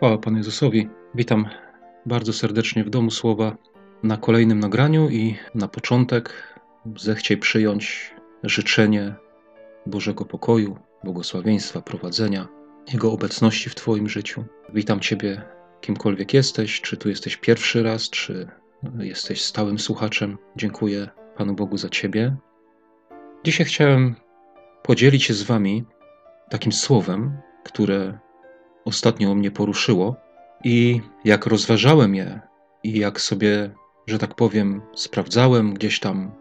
Chwała Panu Jezusowi. Witam bardzo serdecznie w Domu Słowa na kolejnym nagraniu i na początek zechciej przyjąć życzenie Bożego pokoju, błogosławieństwa, prowadzenia, Jego obecności w Twoim życiu. Witam Ciebie kimkolwiek jesteś, czy tu jesteś pierwszy raz, czy jesteś stałym słuchaczem. Dziękuję Panu Bogu za Ciebie. Dzisiaj chciałem podzielić się z Wami takim słowem, które ostatnio mnie poruszyło i jak rozważałem je i jak sobie, że tak powiem, sprawdzałem gdzieś tam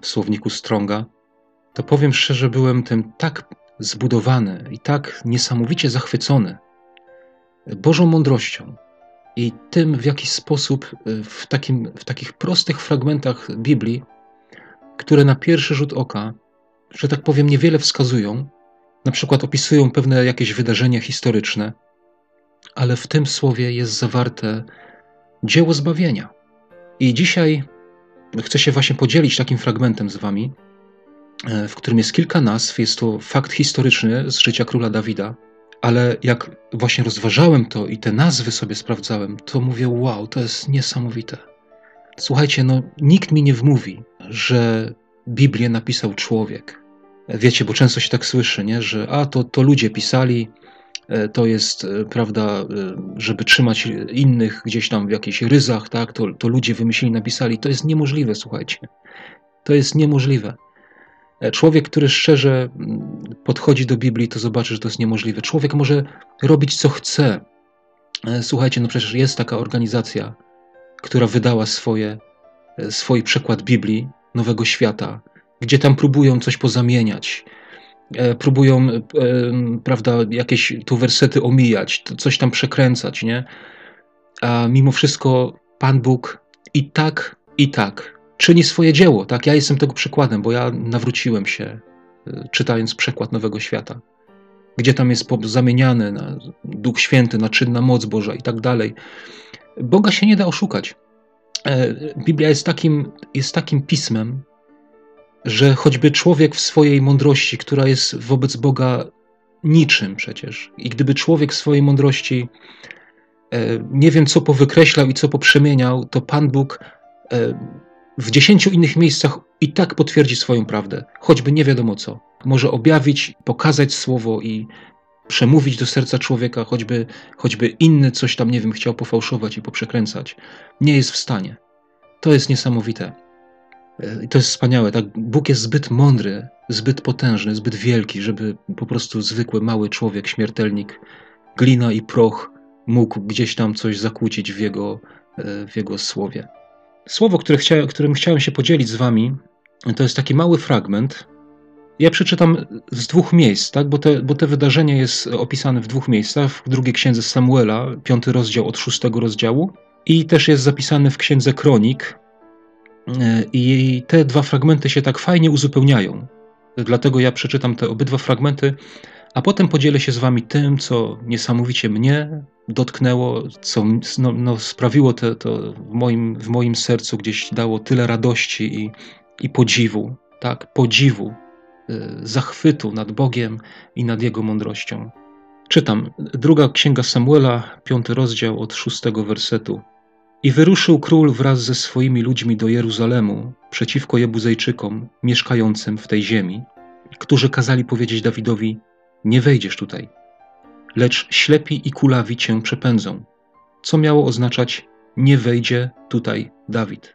w słowniku Stronga, to powiem szczerze, byłem tym tak zbudowany i tak niesamowicie zachwycony Bożą mądrością i tym, w jaki sposób w, takim, w takich prostych fragmentach Biblii, które na pierwszy rzut oka, że tak powiem, niewiele wskazują, na przykład opisują pewne jakieś wydarzenia historyczne, ale w tym słowie jest zawarte dzieło zbawienia. I dzisiaj chcę się właśnie podzielić takim fragmentem z Wami, e, w którym jest kilka nazw. Jest to fakt historyczny z życia króla Dawida, ale jak właśnie rozważałem to i te nazwy sobie sprawdzałem, to mówię: Wow, to jest niesamowite. Słuchajcie, no nikt mi nie wmówi, że Biblię napisał człowiek. Wiecie, bo często się tak słyszy, nie? że a to, to ludzie pisali, to jest, e, prawda, e, żeby trzymać innych gdzieś tam w jakichś ryzach, tak, to, to ludzie wymyślili, napisali. To jest niemożliwe, słuchajcie. To jest niemożliwe. Człowiek, który szczerze mm, podchodzi do Biblii, to zobaczy, że to jest niemożliwe. Człowiek może robić, co chce. Słuchajcie, no przecież jest taka organizacja, która wydała swoje, swój przekład Biblii, Nowego Świata, gdzie tam próbują coś pozamieniać, E, próbują, e, prawda, jakieś tu wersety omijać, coś tam przekręcać, nie? A mimo wszystko Pan Bóg i tak, i tak czyni swoje dzieło, tak? Ja jestem tego przykładem, bo ja nawróciłem się, e, czytając przekład Nowego Świata, gdzie tam jest zamieniany na Duch Święty, na czynna moc Boża i tak dalej. Boga się nie da oszukać. Biblia jest takim, jest takim pismem, że choćby człowiek w swojej mądrości, która jest wobec Boga niczym przecież, i gdyby człowiek w swojej mądrości e, nie wiem co powykreślał i co poprzemieniał, to Pan Bóg e, w dziesięciu innych miejscach i tak potwierdzi swoją prawdę, choćby nie wiadomo co. Może objawić, pokazać słowo i przemówić do serca człowieka, choćby, choćby inny coś tam, nie wiem, chciał pofałszować i poprzekręcać. Nie jest w stanie. To jest niesamowite. E, I to jest wspaniałe. Tak? Bóg jest zbyt mądry, zbyt potężny, zbyt wielki, żeby po prostu zwykły, mały człowiek, śmiertelnik, glina i proch mógł gdzieś tam coś zakłócić w jego, e, w jego słowie. Słowo, które chcia, którym chciałem się podzielić z wami, to jest taki mały fragment. Ja przeczytam z dwóch miejsc, tak? bo, te, bo te wydarzenie jest opisane w dwóch miejscach. W drugiej księdze Samuela, piąty rozdział od szóstego rozdziału, i też jest zapisany w księdze Kronik, i te dwa fragmenty się tak fajnie uzupełniają. Dlatego ja przeczytam te obydwa fragmenty, a potem podzielę się z Wami tym, co niesamowicie mnie dotknęło, co no, no sprawiło to, to w, moim, w moim sercu gdzieś dało tyle radości i, i podziwu, tak, podziwu, y, zachwytu nad Bogiem i nad Jego mądrością. Czytam. Druga księga Samuela, piąty rozdział od szóstego wersetu. I wyruszył król wraz ze swoimi ludźmi do Jeruzalemu przeciwko Jebuzejczykom mieszkającym w tej ziemi, którzy kazali powiedzieć Dawidowi: Nie wejdziesz tutaj, lecz ślepi i kulawi cię przepędzą. Co miało oznaczać: Nie wejdzie tutaj Dawid.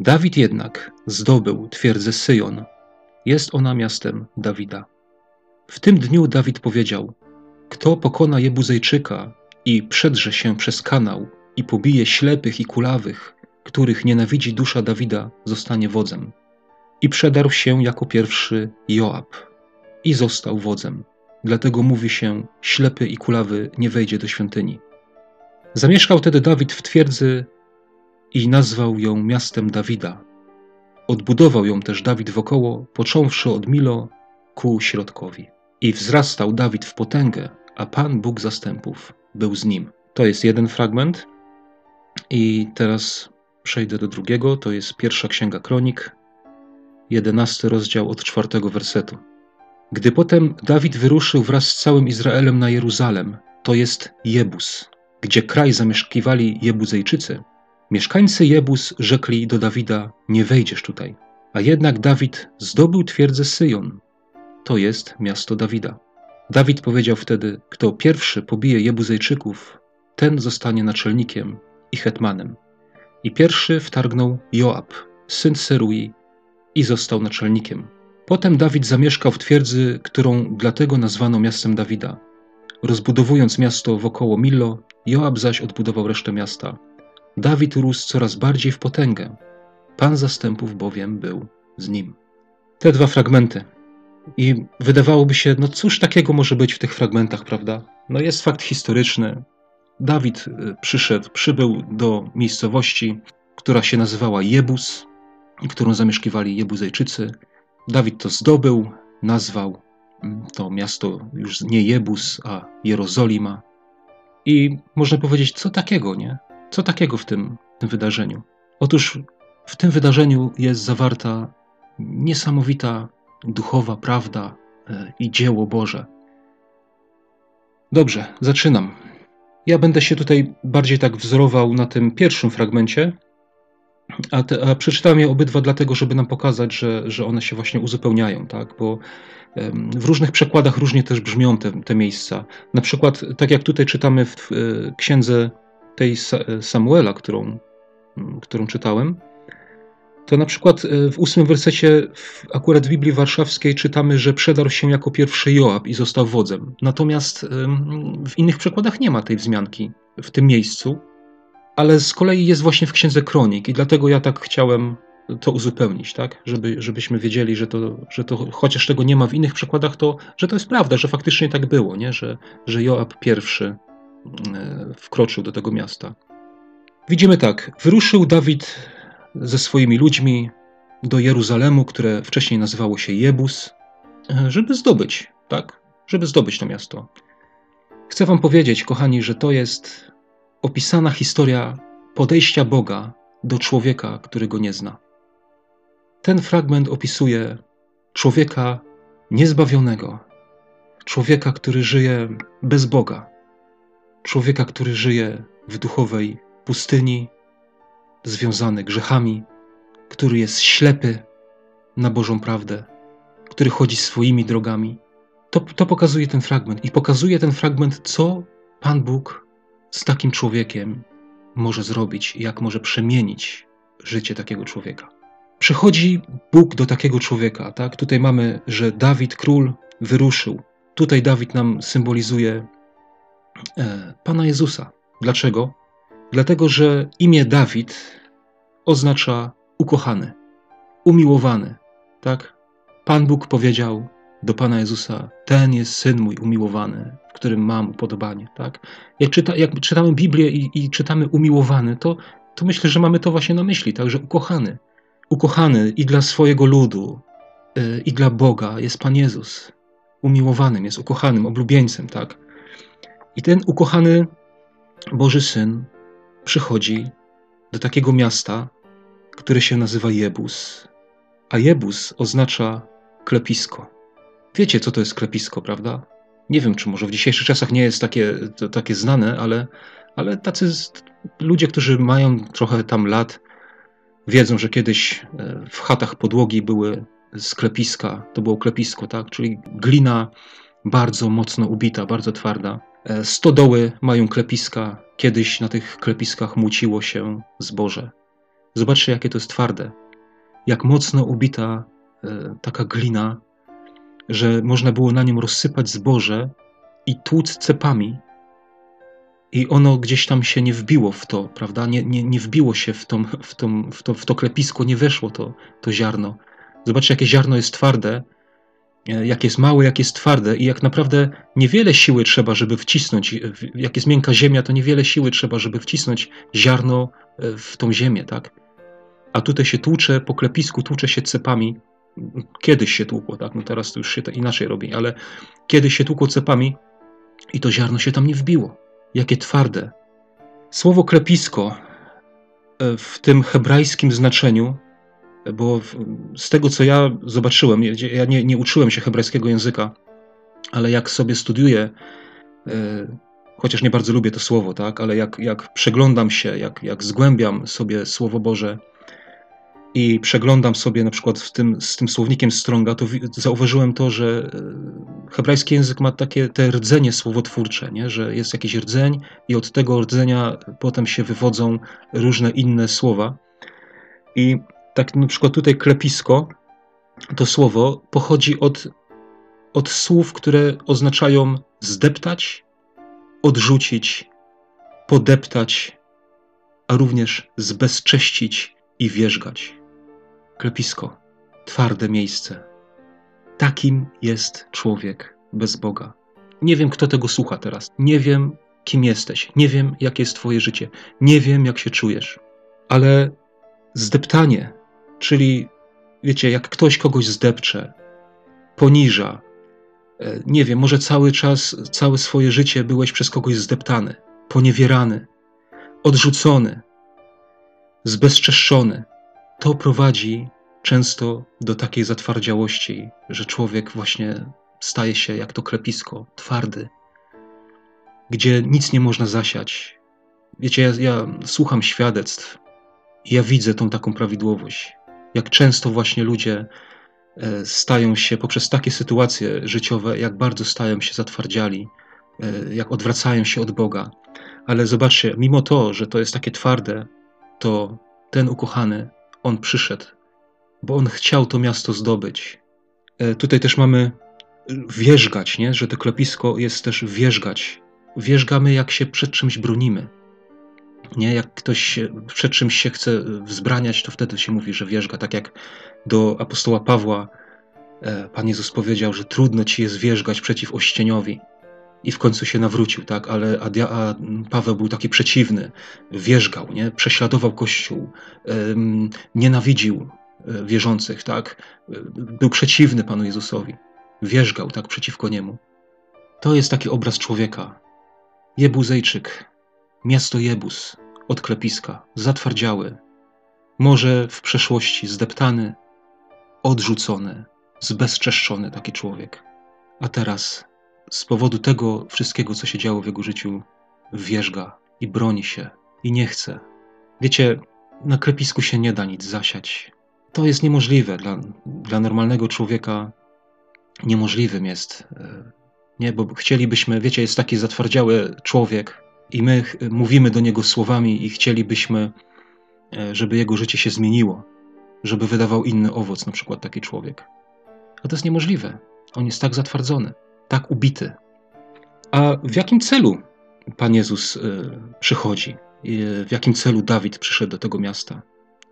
Dawid jednak zdobył twierdzę Syjon. Jest ona miastem Dawida. W tym dniu Dawid powiedział: Kto pokona Jebuzejczyka i przedrze się przez kanał i pobije ślepych i kulawych, których nienawidzi dusza Dawida, zostanie wodzem. I przedarł się jako pierwszy Joab i został wodzem. Dlatego mówi się: ślepy i kulawy nie wejdzie do świątyni. Zamieszkał tedy Dawid w twierdzy i nazwał ją miastem Dawida. Odbudował ją też Dawid wokoło, począwszy od Milo ku środkowi. I wzrastał Dawid w potęgę, a Pan Bóg zastępów był z nim. To jest jeden fragment. I teraz przejdę do drugiego, to jest pierwsza księga kronik, jedenasty rozdział od czwartego wersetu. Gdy potem Dawid wyruszył wraz z całym Izraelem na Jeruzalem, to jest Jebus, gdzie kraj zamieszkiwali Jebuzejczycy, mieszkańcy Jebus rzekli do Dawida: Nie wejdziesz tutaj. A jednak Dawid zdobył twierdzę Syjon. To jest miasto Dawida. Dawid powiedział wtedy: Kto pierwszy pobije Jebuzejczyków, ten zostanie naczelnikiem i hetmanem. I pierwszy wtargnął Joab, syn Serui, i został naczelnikiem. Potem Dawid zamieszkał w twierdzy, którą dlatego nazwano miastem Dawida. Rozbudowując miasto wokoło Millo, Joab zaś odbudował resztę miasta. Dawid rósł coraz bardziej w potęgę. Pan zastępów bowiem był z nim. Te dwa fragmenty. I wydawałoby się, no cóż takiego może być w tych fragmentach, prawda? No jest fakt historyczny. Dawid y, przyszedł, przybył do miejscowości, która się nazywała Jebus, którą zamieszkiwali Jebuzejczycy. Dawid to zdobył, nazwał mm, to miasto już nie Jebus, a Jerozolima. I można powiedzieć, co takiego, nie? Co takiego w tym, tym wydarzeniu? Otóż w tym wydarzeniu jest zawarta niesamowita duchowa prawda e, i dzieło Boże. Dobrze, zaczynam. Ja będę się tutaj bardziej tak wzorował na tym pierwszym fragmencie, a, te, a przeczytałem je obydwa dlatego, żeby nam pokazać, że, że one się właśnie uzupełniają, tak? bo w różnych przekładach różnie też brzmią te, te miejsca. Na przykład, tak jak tutaj czytamy w e, księdze tej Samuela, którą, którą czytałem, to na przykład e, w ósmym wersecie akurat w Biblii Warszawskiej czytamy, że przedarł się jako pierwszy Joab i został wodzem. Natomiast w innych przekładach nie ma tej wzmianki w tym miejscu, ale z kolei jest właśnie w Księdze Kronik i dlatego ja tak chciałem to uzupełnić, tak? Żeby, żebyśmy wiedzieli, że to, że to, chociaż tego nie ma w innych przekładach, to, że to jest prawda, że faktycznie tak było, nie? Że, że Joab pierwszy e, wkroczył do tego miasta. Widzimy tak, wyruszył Dawid ze swoimi ludźmi do Jeruzalemu, które wcześniej nazywało się Jebus, e, żeby zdobyć, tak? Żeby zdobyć to miasto. Chcę Wam powiedzieć, kochani, że to jest opisana historia podejścia Boga do człowieka, który go nie zna. Ten fragment opisuje człowieka niezbawionego, człowieka, który żyje bez Boga, człowieka, który żyje w duchowej pustyni, związany grzechami, który jest ślepy na Bożą prawdę, który chodzi swoimi drogami. To, to pokazuje ten fragment i pokazuje ten fragment, co Pan Bóg z takim człowiekiem może zrobić jak może przemienić życie takiego człowieka. Przychodzi Bóg do takiego człowieka, tak? Tutaj mamy, że Dawid, król, wyruszył. Tutaj Dawid nam symbolizuje e, Pana Jezusa. Dlaczego? Dlatego, że imię Dawid oznacza ukochany, umiłowany, tak? Pan Bóg powiedział do Pana Jezusa: Ten jest syn mój umiłowany, w którym mam upodobanie, tak? Jak, czyta, jak czytamy Biblię i, i, czytamy umiłowany, to, to myślę, że mamy to właśnie na myśli, tak? Że ukochany, ukochany i dla swojego ludu, yy, i dla Boga jest Pan Jezus. Umiłowanym jest ukochanym, oblubieńcem, tak? I ten ukochany Boży Syn przychodzi do takiego miasta, które się nazywa Jebus. A Jebus oznacza klepisko. Wiecie, co to jest klepisko, prawda? Nie wiem, czy może w dzisiejszych czasach nie jest takie, to, takie znane, ale, ale tacy ludzie, którzy mają trochę tam lat, wiedzą, że kiedyś e, w chatach podłogi były sklepiska, to było klepisko, tak? Czyli glina bardzo mocno ubita, bardzo twarda. E, stodoły mają klepiska. Kiedyś na tych klepiskach muciło się zboże. Zobaczcie, jakie to jest twarde. Jak mocno ubita e, taka glina, że można było na nią rozsypać zboże i tłuc cepami. I ono gdzieś tam się nie wbiło w to, prawda? Nie, nie, nie wbiło się w, tą, w, tą, w, to, w to klepisko, nie weszło to, to ziarno. Zobaczcie, jakie ziarno jest twarde, jak jest małe, jak jest twarde i jak naprawdę niewiele siły trzeba, żeby wcisnąć, e, jak jest miękka ziemia, to niewiele siły trzeba, żeby wcisnąć ziarno e, w tą ziemię, tak? A tutaj się tłucze po klepisku, tłucze się cepami. Kiedyś się tłukło, tak? No teraz to już się to inaczej robi, ale kiedyś się tłukło cepami i to ziarno się tam nie wbiło. Jakie twarde. Słowo klepisko w tym hebrajskim znaczeniu bo z tego, co ja zobaczyłem, ja nie, nie uczyłem się hebrajskiego języka, ale jak sobie studiuję e, chociaż nie bardzo lubię to słowo, tak, ale jak, jak przeglądam się, jak, jak zgłębiam sobie Słowo Boże i przeglądam sobie na przykład w tym, z tym słownikiem Stronga, to zauważyłem to, że e, hebrajski język ma takie te rdzenie słowotwórcze, nie? że jest jakiś rdzeń i od tego rdzenia potem się wywodzą różne inne słowa. I tak na przykład tutaj klepisko, to słowo pochodzi od, od słów, które oznaczają zdeptać, odrzucić, podeptać, a również zbezcześcić i wierzgać. Klepisko, twarde miejsce. Takim jest człowiek bez Boga. Nie wiem, kto tego słucha teraz. Nie wiem, kim jesteś. Nie wiem, jakie jest Twoje życie. Nie wiem, jak się czujesz. Ale zdeptanie, czyli wiecie, jak ktoś kogoś zdepcze, poniża, e, nie wiem, może cały czas, całe swoje życie byłeś przez kogoś zdeptany, poniewierany, odrzucony, zbezczeszczony. To prowadzi często do takiej zatwardziałości, że człowiek właśnie staje się jak to klepisko, twardy, gdzie nic nie można zasiać. Wiecie, ja, ja słucham świadectw i ja widzę tą taką prawidłowość. Jak często właśnie ludzie e, stają się poprzez takie sytuacje życiowe, jak bardzo stają się zatwardziali, e, jak odwracają się od Boga. Ale zobaczcie, mimo to, że to jest takie twarde, to ten ukochany, on przyszedł, bo on chciał to miasto zdobyć. E, tutaj też mamy wierzgać, nie? że to klepisko jest też wierzgać. Wierzgamy, jak się przed czymś bronimy. Nie, jak ktoś przed czymś się chce wzbraniać, to wtedy się mówi, że wierzga. Tak jak do apostoła Pawła e, Pan Jezus powiedział, że trudno ci jest wierzgać przeciw ościeniowi. I w końcu się nawrócił, tak? Ale a, a Paweł był taki przeciwny, wierzgał, nie? prześladował Kościół, um, nienawidził e, wierzących, tak? Był przeciwny Panu Jezusowi, wierzgał tak przeciwko niemu. To jest taki obraz człowieka. Jebuzejczyk, Miasto Jebus, od klepiska, zatwardziały, może w przeszłości zdeptany, odrzucony, zbezczeszczony taki człowiek. A teraz, z powodu tego wszystkiego, co się działo w jego życiu, wierzga i broni się i nie chce. Wiecie, na klepisku się nie da nic zasiać. To jest niemożliwe dla, dla normalnego człowieka. Niemożliwym jest, e, nie, bo chcielibyśmy, wiecie, jest taki zatwardziały człowiek, i my mówimy do niego słowami i chcielibyśmy, e, żeby jego życie się zmieniło, żeby wydawał inny owoc, na przykład taki człowiek. A to jest niemożliwe. On jest tak zatwardzony, tak ubity. A w jakim celu Pan Jezus e, przychodzi? W jakim celu Dawid przyszedł do tego miasta?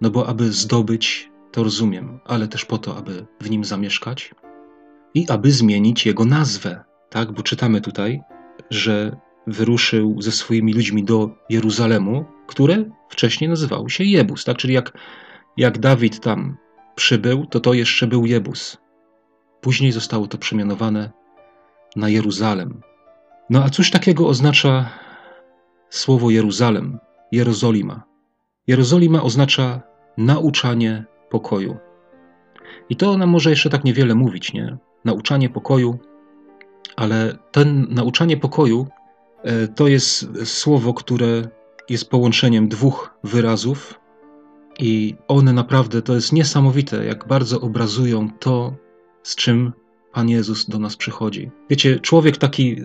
No bo aby zdobyć, to rozumiem, ale też po to, aby w nim zamieszkać i aby zmienić jego nazwę. Tak, bo czytamy tutaj, że wyruszył ze swoimi ludźmi do Jeruzalemu, które wcześniej nazywało się Jebus. Tak? Czyli jak, jak Dawid tam przybył, to to jeszcze był Jebus. Później zostało to przemianowane na Jeruzalem. No a cóż takiego oznacza słowo Jeruzalem, Jerozolima? Jerozolima oznacza nauczanie pokoju. I to nam może jeszcze tak niewiele mówić, nie? Nauczanie pokoju, ale ten nauczanie pokoju to jest słowo, które jest połączeniem dwóch wyrazów, i one naprawdę to jest niesamowite, jak bardzo obrazują to, z czym Pan Jezus do nas przychodzi. Wiecie, człowiek taki e,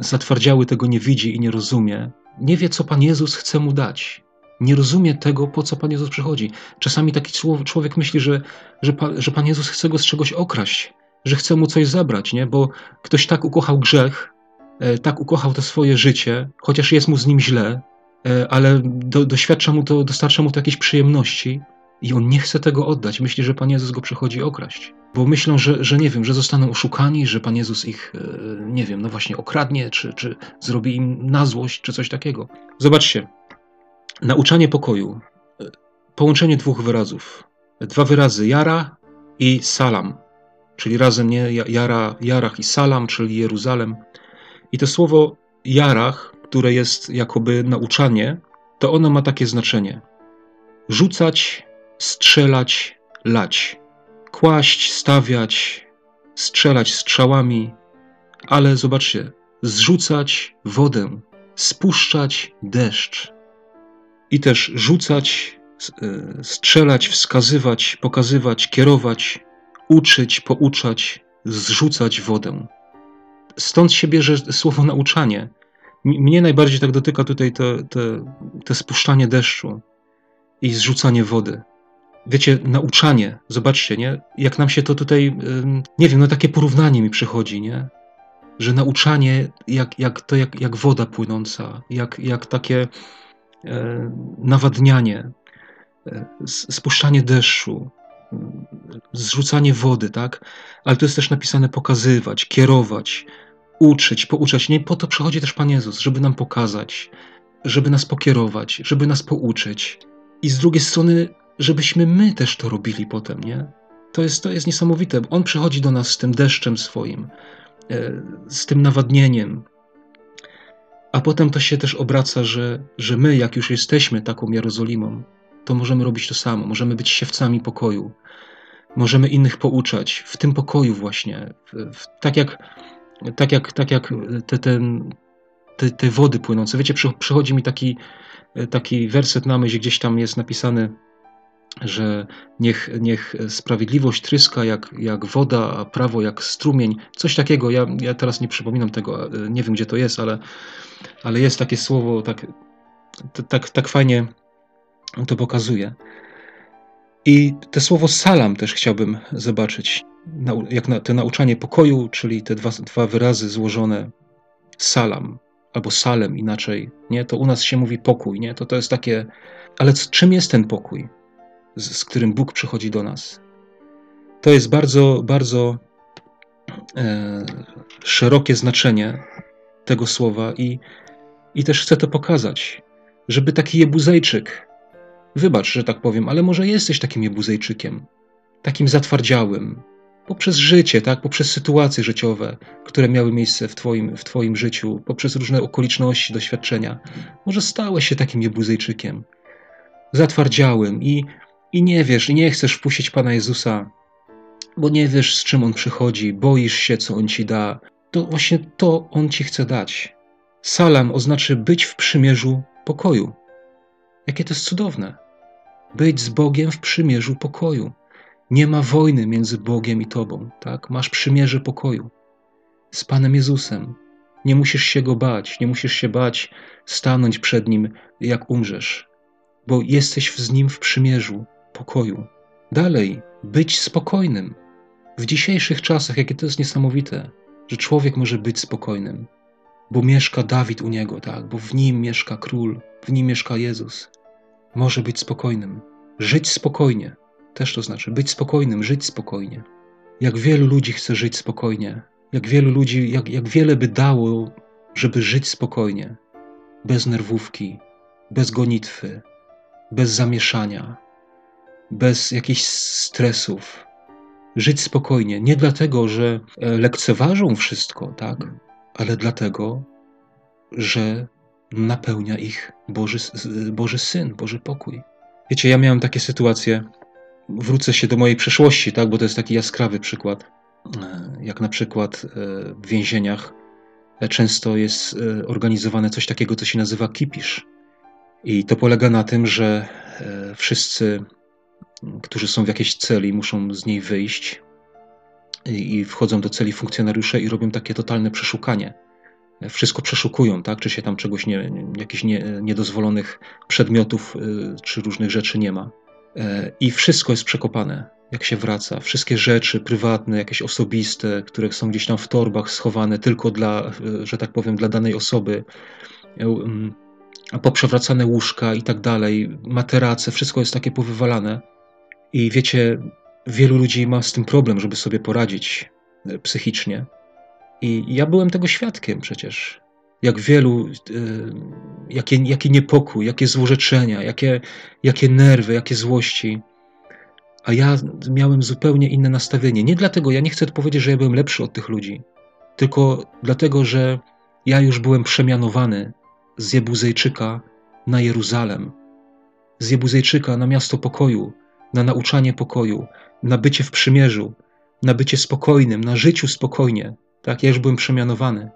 zatwardziały tego nie widzi i nie rozumie. Nie wie, co Pan Jezus chce mu dać. Nie rozumie tego, po co Pan Jezus przychodzi. Czasami taki człowiek myśli, że, że, że Pan Jezus chce go z czegoś okraść, że chce mu coś zabrać, nie? bo ktoś tak ukochał grzech, E, tak ukochał to swoje życie, chociaż jest mu z nim źle, e, ale do, doświadcza mu to, dostarcza mu to jakieś przyjemności i on nie chce tego oddać. Myśli, że Pan Jezus go przychodzi okraść. Bo myślą, że, że nie wiem, że zostaną oszukani, że Pan Jezus ich, e, nie wiem, no właśnie okradnie, czy, czy zrobi im na złość, czy coś takiego. Zobaczcie, nauczanie pokoju, połączenie dwóch wyrazów. Dwa wyrazy jara i salam, czyli razem nie jara, jarach i salam, czyli Jeruzalem. I to słowo jarach, które jest jakoby nauczanie, to ono ma takie znaczenie: rzucać, strzelać, lać, kłaść, stawiać, strzelać strzałami, ale zobaczcie, zrzucać wodę, spuszczać deszcz. I też rzucać, e, strzelać, wskazywać, pokazywać, kierować, uczyć, pouczać, zrzucać wodę. Stąd się bierze słowo nauczanie. Mnie najbardziej tak dotyka tutaj te, te, te spuszczanie deszczu i zrzucanie wody. Wiecie, nauczanie, zobaczcie, nie? Jak nam się to tutaj, nie wiem, no takie porównanie mi przychodzi, nie? Że nauczanie, jak, jak to jak, jak woda płynąca, jak, jak takie e, nawadnianie, e, spuszczanie deszczu, zrzucanie wody, tak? Ale to jest też napisane pokazywać, kierować, uczyć, pouczać. Nie po to przychodzi też Pan Jezus, żeby nam pokazać, żeby nas pokierować, żeby nas pouczyć. I z drugiej strony, żebyśmy my też to robili potem, nie? To jest, to jest niesamowite. On przychodzi do nas z tym deszczem swoim, e, z tym nawadnieniem, a potem to się też obraca, że, że my, jak już jesteśmy taką Jerozolimą, to możemy robić to samo. Możemy być siewcami pokoju. Możemy innych pouczać w tym pokoju właśnie. W, w, tak jak, tak jak, tak jak te, ten, te, te wody płynące. Wiecie, przy, przychodzi mi taki, taki werset na myśl, gdzieś tam jest napisany, że niech, niech sprawiedliwość tryska jak, jak woda, a prawo jak strumień. Coś takiego, ja, ja teraz nie przypominam tego, nie wiem gdzie to jest, ale, ale jest takie słowo, tak, tak, tak fajnie to pokazuje. I te słowo salam też chciałbym zobaczyć, jak na, to nauczanie pokoju, czyli te dwa, dwa wyrazy złożone salam albo salem inaczej, nie? To u nas się mówi pokój, nie? To to jest takie, ale czym jest ten pokój, z, z którym Bóg przychodzi do nas? To jest bardzo, bardzo e, szerokie znaczenie tego słowa i, i też chcę to pokazać, żeby taki Jebuzejczyk, Wybacz, że tak powiem, ale może jesteś takim jebuzejczykiem, takim zatwardziałym, poprzez życie, tak, poprzez sytuacje życiowe, które miały miejsce w twoim, w twoim życiu, poprzez różne okoliczności, doświadczenia. Może stałeś się takim jebuzejczykiem, zatwardziałym i, i nie wiesz, i nie chcesz wpuścić Pana Jezusa, bo nie wiesz, z czym On przychodzi, boisz się, co On ci da. To właśnie to On ci chce dać. Salam oznacza być w przymierzu pokoju. Jakie to jest cudowne. Być z Bogiem w przymierzu pokoju. Nie ma wojny między Bogiem i Tobą, tak? Masz przymierze pokoju z Panem Jezusem. Nie musisz się Go bać, nie musisz się bać stanąć przed Nim, jak umrzesz, bo jesteś z Nim w przymierzu pokoju. Dalej, być spokojnym. W dzisiejszych czasach, jakie to jest niesamowite, że człowiek może być spokojnym, bo mieszka Dawid u niego, tak? Bo w nim mieszka król, w nim mieszka Jezus. Może być spokojnym, żyć spokojnie. Też to znaczy być spokojnym, żyć spokojnie. Jak wielu ludzi chce żyć spokojnie, jak wielu ludzi, jak, jak wiele by dało, żeby żyć spokojnie, bez nerwówki, bez gonitwy, bez zamieszania, bez jakichś stresów. Żyć spokojnie, nie dlatego, że e, lekceważą wszystko, tak, ale dlatego, że napełnia ich Boży, Boży Syn, Boży pokój. Wiecie, ja miałem takie sytuacje, wrócę się do mojej przeszłości, tak, bo to jest taki jaskrawy przykład. E, jak na przykład e, w więzieniach e, często jest organizowane coś takiego, co się nazywa kipisz. I to polega na tym, że wszyscy, którzy są w jakiejś celi, muszą z niej wyjść i wchodzą do celi funkcjonariusze i robią takie totalne przeszukanie wszystko przeszukują, tak? czy się tam czegoś, nie, jakichś nie, niedozwolonych przedmiotów czy różnych rzeczy nie ma. E, I wszystko jest przekopane, jak się wraca. Wszystkie rzeczy prywatne, jakieś osobiste, które są gdzieś tam w torbach schowane tylko dla, y, że tak powiem, dla danej osoby, e, poprzewracane łóżka i tak dalej, materace, wszystko jest takie powywalane. I wiecie, wielu ludzi ma z tym problem, żeby sobie poradzić e, psychicznie. I ja byłem tego świadkiem przecież. Jak wielu, jakie, jaki niepokój, jakie złorzeczenia, jakie, jakie nerwy, jakie złości. A ja miałem zupełnie inne nastawienie. Nie dlatego, ja nie chcę powiedzieć, że ja byłem lepszy od tych ludzi, tylko dlatego, że ja już byłem przemianowany z Jebuzejczyka na Jeruzalem, z Jebuzejczyka na miasto pokoju, na nauczanie pokoju, na bycie w przymierzu, na bycie spokojnym, na życiu spokojnie, tak, ja już byłem przemianowany.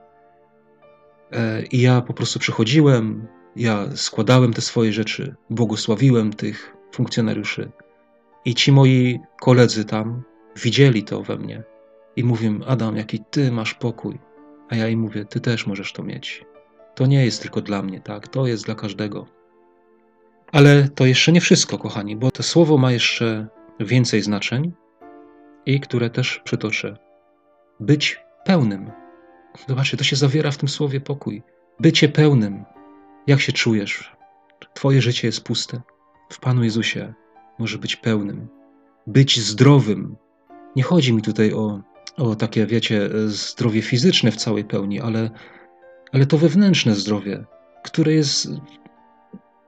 E, I ja po prostu przychodziłem, ja składałem te swoje rzeczy, błogosławiłem tych funkcjonariuszy. I ci moi koledzy tam widzieli to we mnie i mówią: Adam, jaki ty masz pokój. A ja im mówię: Ty też możesz to mieć. To nie jest tylko dla mnie, tak? To jest dla każdego. Ale to jeszcze nie wszystko, kochani, bo to słowo ma jeszcze więcej znaczeń i które też przytoczę. Być pełnym. Zobaczcie, to się zawiera w tym słowie pokój. Bycie pełnym. Jak się czujesz? Twoje życie jest puste. W Panu Jezusie może być pełnym. Być zdrowym. Nie chodzi mi tutaj o, o takie, wiecie, zdrowie fizyczne w całej pełni, ale, ale to wewnętrzne zdrowie, które jest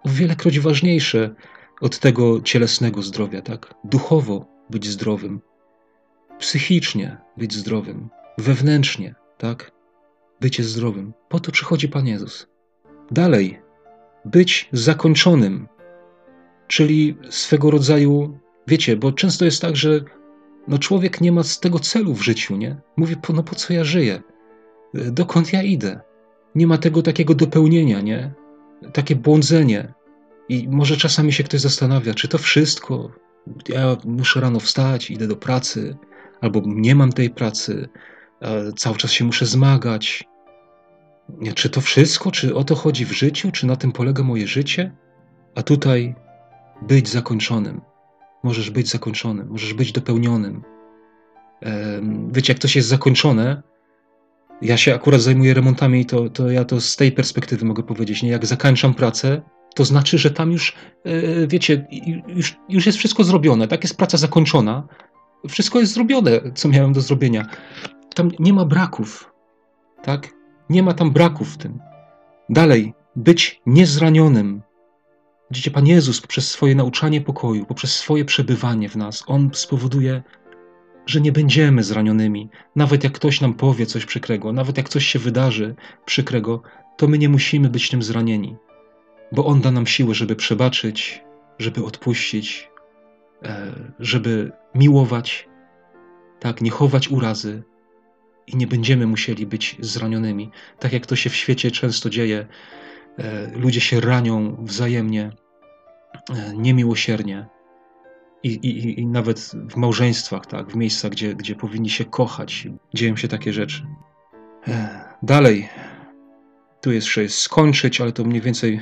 o wielekroć ważniejsze od tego cielesnego zdrowia, tak? Duchowo być zdrowym, psychicznie być zdrowym, wewnętrznie, tak? Bycie zdrowym. Po to przychodzi Pan Jezus. Dalej, być zakończonym, czyli swego rodzaju, wiecie, bo często jest tak, że no człowiek nie ma z tego celu w życiu, nie? Mówi, no po co ja żyję? Dokąd ja idę? Nie ma tego takiego dopełnienia, nie? Takie błądzenie. I może czasami się ktoś zastanawia, czy to wszystko, ja muszę rano wstać, idę do pracy, albo nie mam tej pracy, cały czas się muszę zmagać. Czy to wszystko, czy o to chodzi w życiu, czy na tym polega moje życie? A tutaj być zakończonym. Możesz być zakończonym, możesz być dopełnionym. Wiecie, jak coś jest zakończone, ja się akurat zajmuję remontami i to, to ja to z tej perspektywy mogę powiedzieć. Nie? Jak zakończam pracę, to znaczy, że tam już, e, wiecie, już, już jest wszystko zrobione, tak? Jest praca zakończona, wszystko jest zrobione, co miałem do zrobienia. Tam nie ma braków, tak? Nie ma tam braków w tym. Dalej, być niezranionym. Widzicie, Pan Jezus poprzez swoje nauczanie pokoju, poprzez swoje przebywanie w nas, On spowoduje, że nie będziemy zranionymi. Nawet jak ktoś nam powie coś przykrego, nawet jak coś się wydarzy przykrego, to my nie musimy być tym zranieni, bo On da nam siłę, żeby przebaczyć, żeby odpuścić, e, żeby miłować, tak, nie chować urazy, i nie będziemy musieli być zranionymi. Tak jak to się w świecie często dzieje, e, ludzie się ranią wzajemnie, e, niemiłosiernie. I, i, I nawet w małżeństwach, tak, w miejscach, gdzie, gdzie powinni się kochać, dzieją się takie rzeczy. E, dalej, tu jeszcze jest skończyć, ale to mniej więcej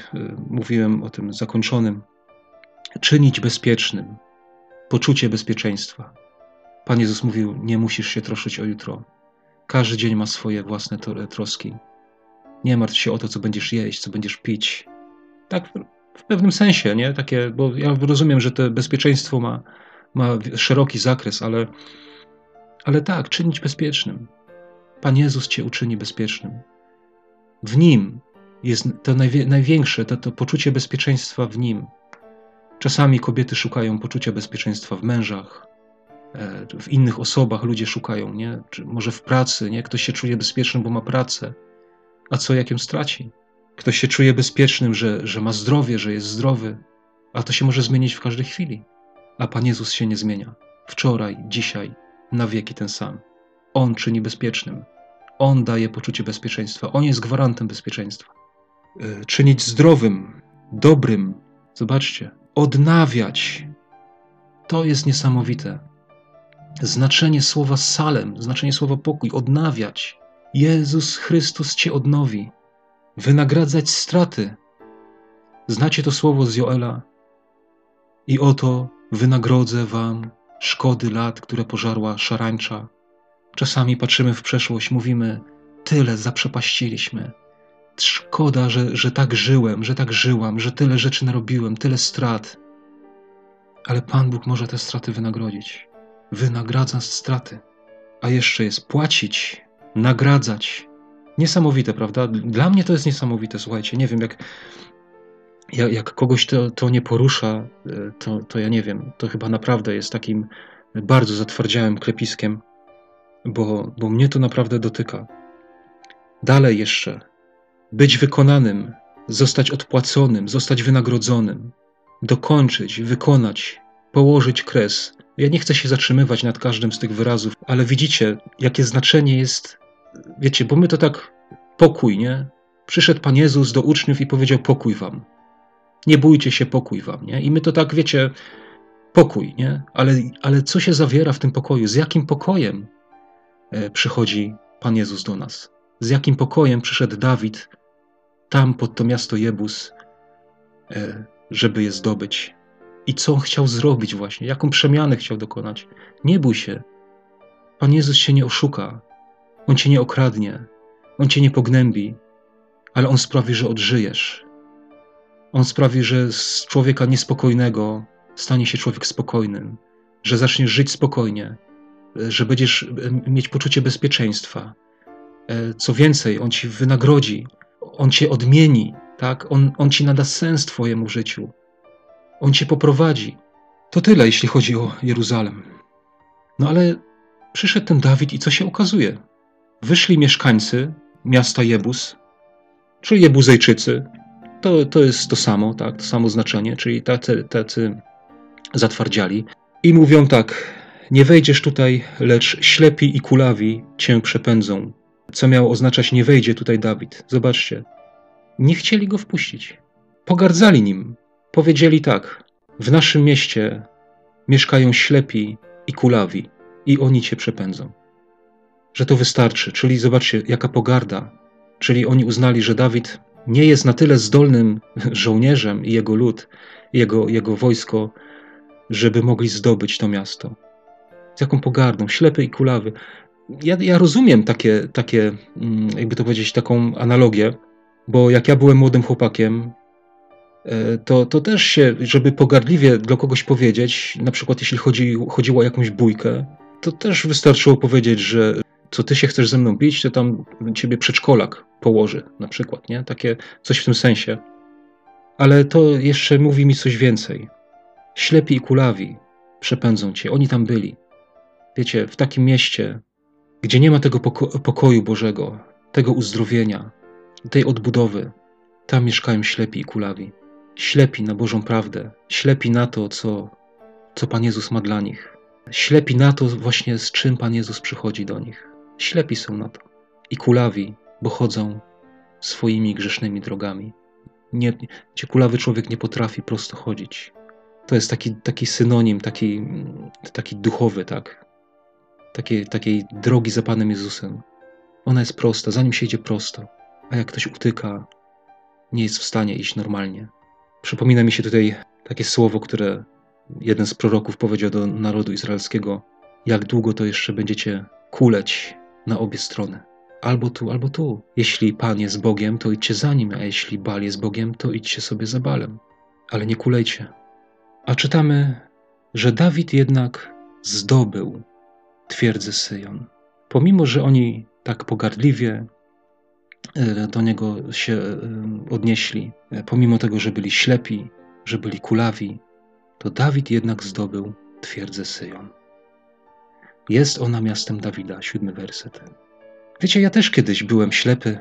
mówiłem o tym zakończonym. Czynić bezpiecznym, poczucie bezpieczeństwa. Pan Jezus mówił: Nie musisz się troszyć o jutro. Każdy dzień ma swoje własne troski. Nie martw się o to, co będziesz jeść, co będziesz pić. Tak w pewnym sensie, nie? Takie, bo ja rozumiem, że to bezpieczeństwo ma, ma szeroki zakres, ale, ale tak, czynić bezpiecznym. Pan Jezus cię uczyni bezpiecznym. W Nim jest to największe, to, to poczucie bezpieczeństwa w Nim. Czasami kobiety szukają poczucia bezpieczeństwa w mężach, w innych osobach ludzie szukają, nie? Czy może w pracy, nie? Ktoś się czuje bezpieczny, bo ma pracę, a co jak ją straci? Ktoś się czuje bezpiecznym, że, że ma zdrowie, że jest zdrowy, a to się może zmienić w każdej chwili. A Pan Jezus się nie zmienia. Wczoraj, dzisiaj, na wieki ten sam. On czyni bezpiecznym. On daje poczucie bezpieczeństwa. On jest gwarantem bezpieczeństwa. E, czynić zdrowym, dobrym. Zobaczcie, odnawiać. To jest niesamowite znaczenie słowa salem, znaczenie słowa pokój, odnawiać. Jezus Chrystus cię odnowi, wynagradzać straty. Znacie to słowo z Joela? I oto wynagrodzę wam szkody lat, które pożarła szarańcza. Czasami patrzymy w przeszłość, mówimy, tyle zaprzepaściliśmy. Szkoda, że, że tak żyłem, że tak żyłam, że tyle rzeczy narobiłem, tyle strat. Ale Pan Bóg może te straty wynagrodzić wynagradza straty, a jeszcze jest płacić, nagradzać. Niesamowite, prawda? Dla mnie to jest niesamowite, słuchajcie. Nie wiem, jak, jak kogoś to, to nie porusza, e, to, to ja nie wiem. To chyba naprawdę jest takim bardzo zatwardziałym klepiskiem, bo, bo mnie to naprawdę dotyka. Dalej jeszcze być wykonanym, zostać odpłaconym, zostać wynagrodzonym, dokończyć, wykonać, położyć kres, ja nie chcę się zatrzymywać nad każdym z tych wyrazów, ale widzicie, jakie znaczenie jest, wiecie, bo my to tak pokój, nie? Przyszedł Pan Jezus do uczniów i powiedział: Pokój wam. Nie bójcie się, pokój wam. Nie? I my to tak, wiecie, pokój, nie? Ale, ale co się zawiera w tym pokoju? Z jakim pokojem e, przychodzi Pan Jezus do nas? Z jakim pokojem przyszedł Dawid tam pod to miasto Jebus, e, żeby je zdobyć? I co on chciał zrobić właśnie? Jaką przemianę chciał dokonać? Nie bój się. Pan Jezus się nie oszuka. On cię nie okradnie. On cię nie pognębi. Ale On sprawi, że odżyjesz. On sprawi, że z człowieka niespokojnego stanie się człowiek spokojnym, że zaczniesz żyć spokojnie, że będziesz mieć poczucie bezpieczeństwa. E, co więcej, On ci wynagrodzi, On cię odmieni, tak? On, on ci nada sens Twojemu życiu. On cię poprowadzi. To tyle, jeśli chodzi o Jeruzalem. No ale przyszedł ten Dawid i co się okazuje? Wyszli mieszkańcy miasta Jebus, czyli Jebuzejczycy. To, to jest to samo, tak, to samo znaczenie, czyli tacy, tacy zatwardziali. I mówią tak, nie wejdziesz tutaj, lecz ślepi i kulawi cię przepędzą. Co miało oznaczać, nie wejdzie tutaj Dawid. Zobaczcie, nie chcieli go wpuścić. Pogardzali nim. Powiedzieli tak: W naszym mieście mieszkają ślepi i kulawi, i oni cię przepędzą. Że to wystarczy. Czyli zobaczcie, jaka pogarda. Czyli oni uznali, że Dawid nie jest na tyle zdolnym żołnierzem i jego lud, jego, jego wojsko, żeby mogli zdobyć to miasto. Z jaką pogardą, ślepy i kulawy. Ja, ja rozumiem takie, takie, mm, jakby to powiedzieć, taką analogię, bo jak ja byłem młodym chłopakiem, to, to też się, żeby pogardliwie dla kogoś powiedzieć, na przykład jeśli chodzi, chodziło o jakąś bójkę, to też wystarczyło powiedzieć, że co ty się chcesz ze mną bić, to tam ciebie przedszkolak położy, na przykład, nie? Takie coś w tym sensie. Ale to jeszcze mówi mi coś więcej. Ślepi i kulawi przepędzą cię, oni tam byli. Wiecie, w takim mieście, gdzie nie ma tego poko pokoju Bożego, tego uzdrowienia, tej odbudowy, tam mieszkają ślepi i kulawi. Ślepi na Bożą prawdę, ślepi na to, co, co Pan Jezus ma dla nich. Ślepi na to właśnie, z czym Pan Jezus przychodzi do nich. Ślepi są na to. I kulawi, bo chodzą swoimi grzesznymi drogami. Nie, gdzie kulawy człowiek nie potrafi prosto chodzić. To jest taki, taki synonim, taki, taki duchowy, tak? Takiej, takiej drogi za Panem Jezusem. Ona jest prosta, zanim się idzie prosto. A jak ktoś utyka, nie jest w stanie iść normalnie. Przypomina mi się tutaj takie słowo, które jeden z proroków powiedział do narodu izraelskiego: Jak długo to jeszcze będziecie kuleć na obie strony? Albo tu, albo tu. Jeśli Pan jest Bogiem, to idźcie za nim, a jeśli Bal jest Bogiem, to idźcie sobie za Balem. Ale nie kulejcie. A czytamy, że Dawid jednak zdobył twierdzę Syjon. Pomimo, że oni tak pogardliwie do niego się e, odnieśli, e, pomimo tego, że byli ślepi, że byli kulawi, to Dawid jednak zdobył twierdzę Syjon. Jest ona miastem Dawida, siódmy werset. Wiecie, ja też kiedyś byłem ślepy,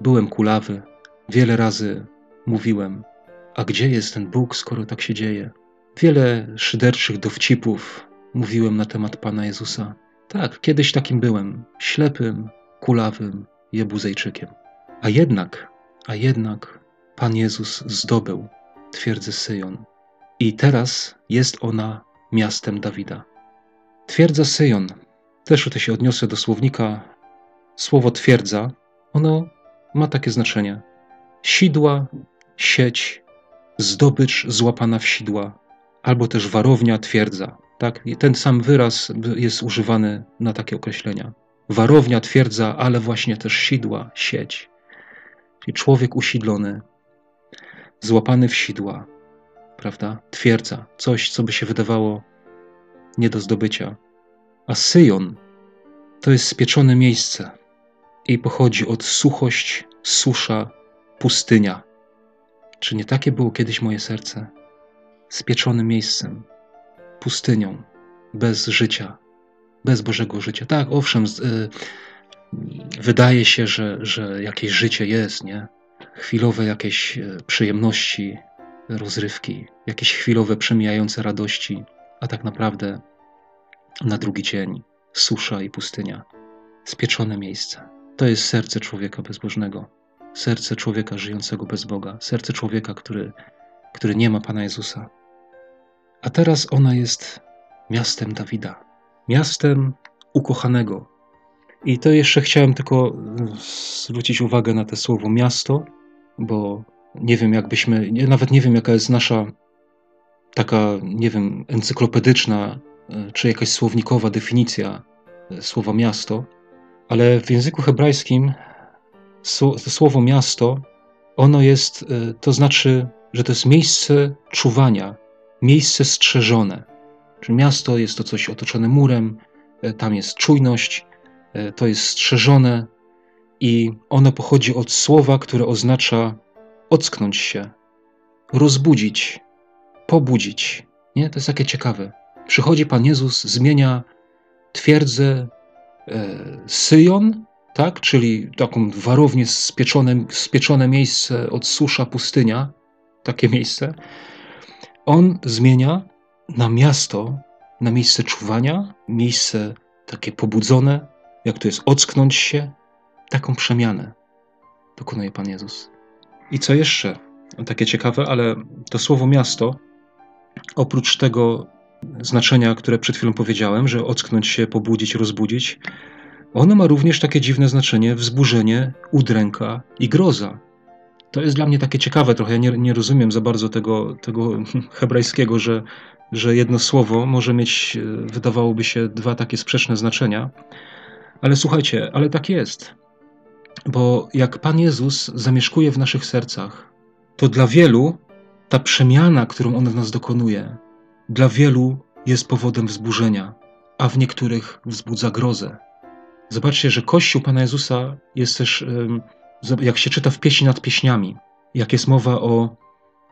byłem kulawy, wiele razy mówiłem, a gdzie jest ten Bóg, skoro tak się dzieje? Wiele szyderczych dowcipów mówiłem na temat Pana Jezusa. Tak, kiedyś takim byłem, ślepym, kulawym Jebuzejczykiem. A jednak, a jednak Pan Jezus zdobył twierdzę Syjon. I teraz jest ona miastem Dawida. Twierdza Syjon. Też tutaj się odniosę do słownika. Słowo twierdza, ono ma takie znaczenie. Sidła, sieć, zdobycz złapana w sidła, albo też warownia, twierdza. Tak? ten sam wyraz jest używany na takie określenia. Warownia, twierdza, ale właśnie też sidła, sieć. Czyli człowiek usidlony, złapany w sidła, prawda? Twierdza, coś, co by się wydawało nie do zdobycia. A Syjon to jest spieczone miejsce i pochodzi od suchość, susza, pustynia. Czy nie takie było kiedyś moje serce? Spieczonym miejscem, pustynią, bez życia, bez Bożego życia. Tak, owszem, y, wydaje się, że, że jakieś życie jest, nie? Chwilowe jakieś y, przyjemności, rozrywki, jakieś chwilowe przemijające radości, a tak naprawdę na drugi dzień susza i pustynia, spieczone miejsce. To jest serce człowieka bezbożnego. serce człowieka żyjącego bez Boga, serce człowieka, który, który nie ma Pana Jezusa. A teraz ona jest miastem Dawida, miastem ukochanego. I to jeszcze chciałem tylko zwrócić uwagę na to słowo miasto, bo nie wiem, jakbyśmy, nawet nie wiem, jaka jest nasza taka, nie wiem, encyklopedyczna e, czy jakaś słownikowa definicja e, słowa miasto, ale w języku hebrajskim słowo miasto, ono jest, e, to znaczy, że to jest miejsce czuwania, miejsce strzeżone. Czyli miasto jest to coś otoczone murem, tam jest czujność, to jest strzeżone i ono pochodzi od słowa, które oznacza ocknąć się, rozbudzić, pobudzić. Nie? To jest takie ciekawe. Przychodzi Pan Jezus, zmienia twierdzę e, Syjon, tak? czyli taką warownię spieczone, spieczone miejsce od susza pustynia, takie miejsce. On zmienia na miasto, na miejsce czuwania, miejsce takie pobudzone, jak to jest ocknąć się, taką przemianę dokonuje Pan Jezus. I co jeszcze? Takie ciekawe, ale to słowo miasto, oprócz tego znaczenia, które przed chwilą powiedziałem, że ocknąć się, pobudzić, rozbudzić, ono ma również takie dziwne znaczenie wzburzenie, udręka i groza. To jest dla mnie takie ciekawe trochę. Ja nie, nie rozumiem za bardzo tego, tego hebrajskiego, że, że jedno słowo może mieć, wydawałoby się, dwa takie sprzeczne znaczenia. Ale słuchajcie, ale tak jest. Bo jak Pan Jezus zamieszkuje w naszych sercach, to dla wielu ta przemiana, którą On w nas dokonuje, dla wielu jest powodem wzburzenia, a w niektórych wzbudza grozę. Zobaczcie, że Kościół Pana Jezusa jest też, jak się czyta w pieśni nad pieśniami, jak jest mowa o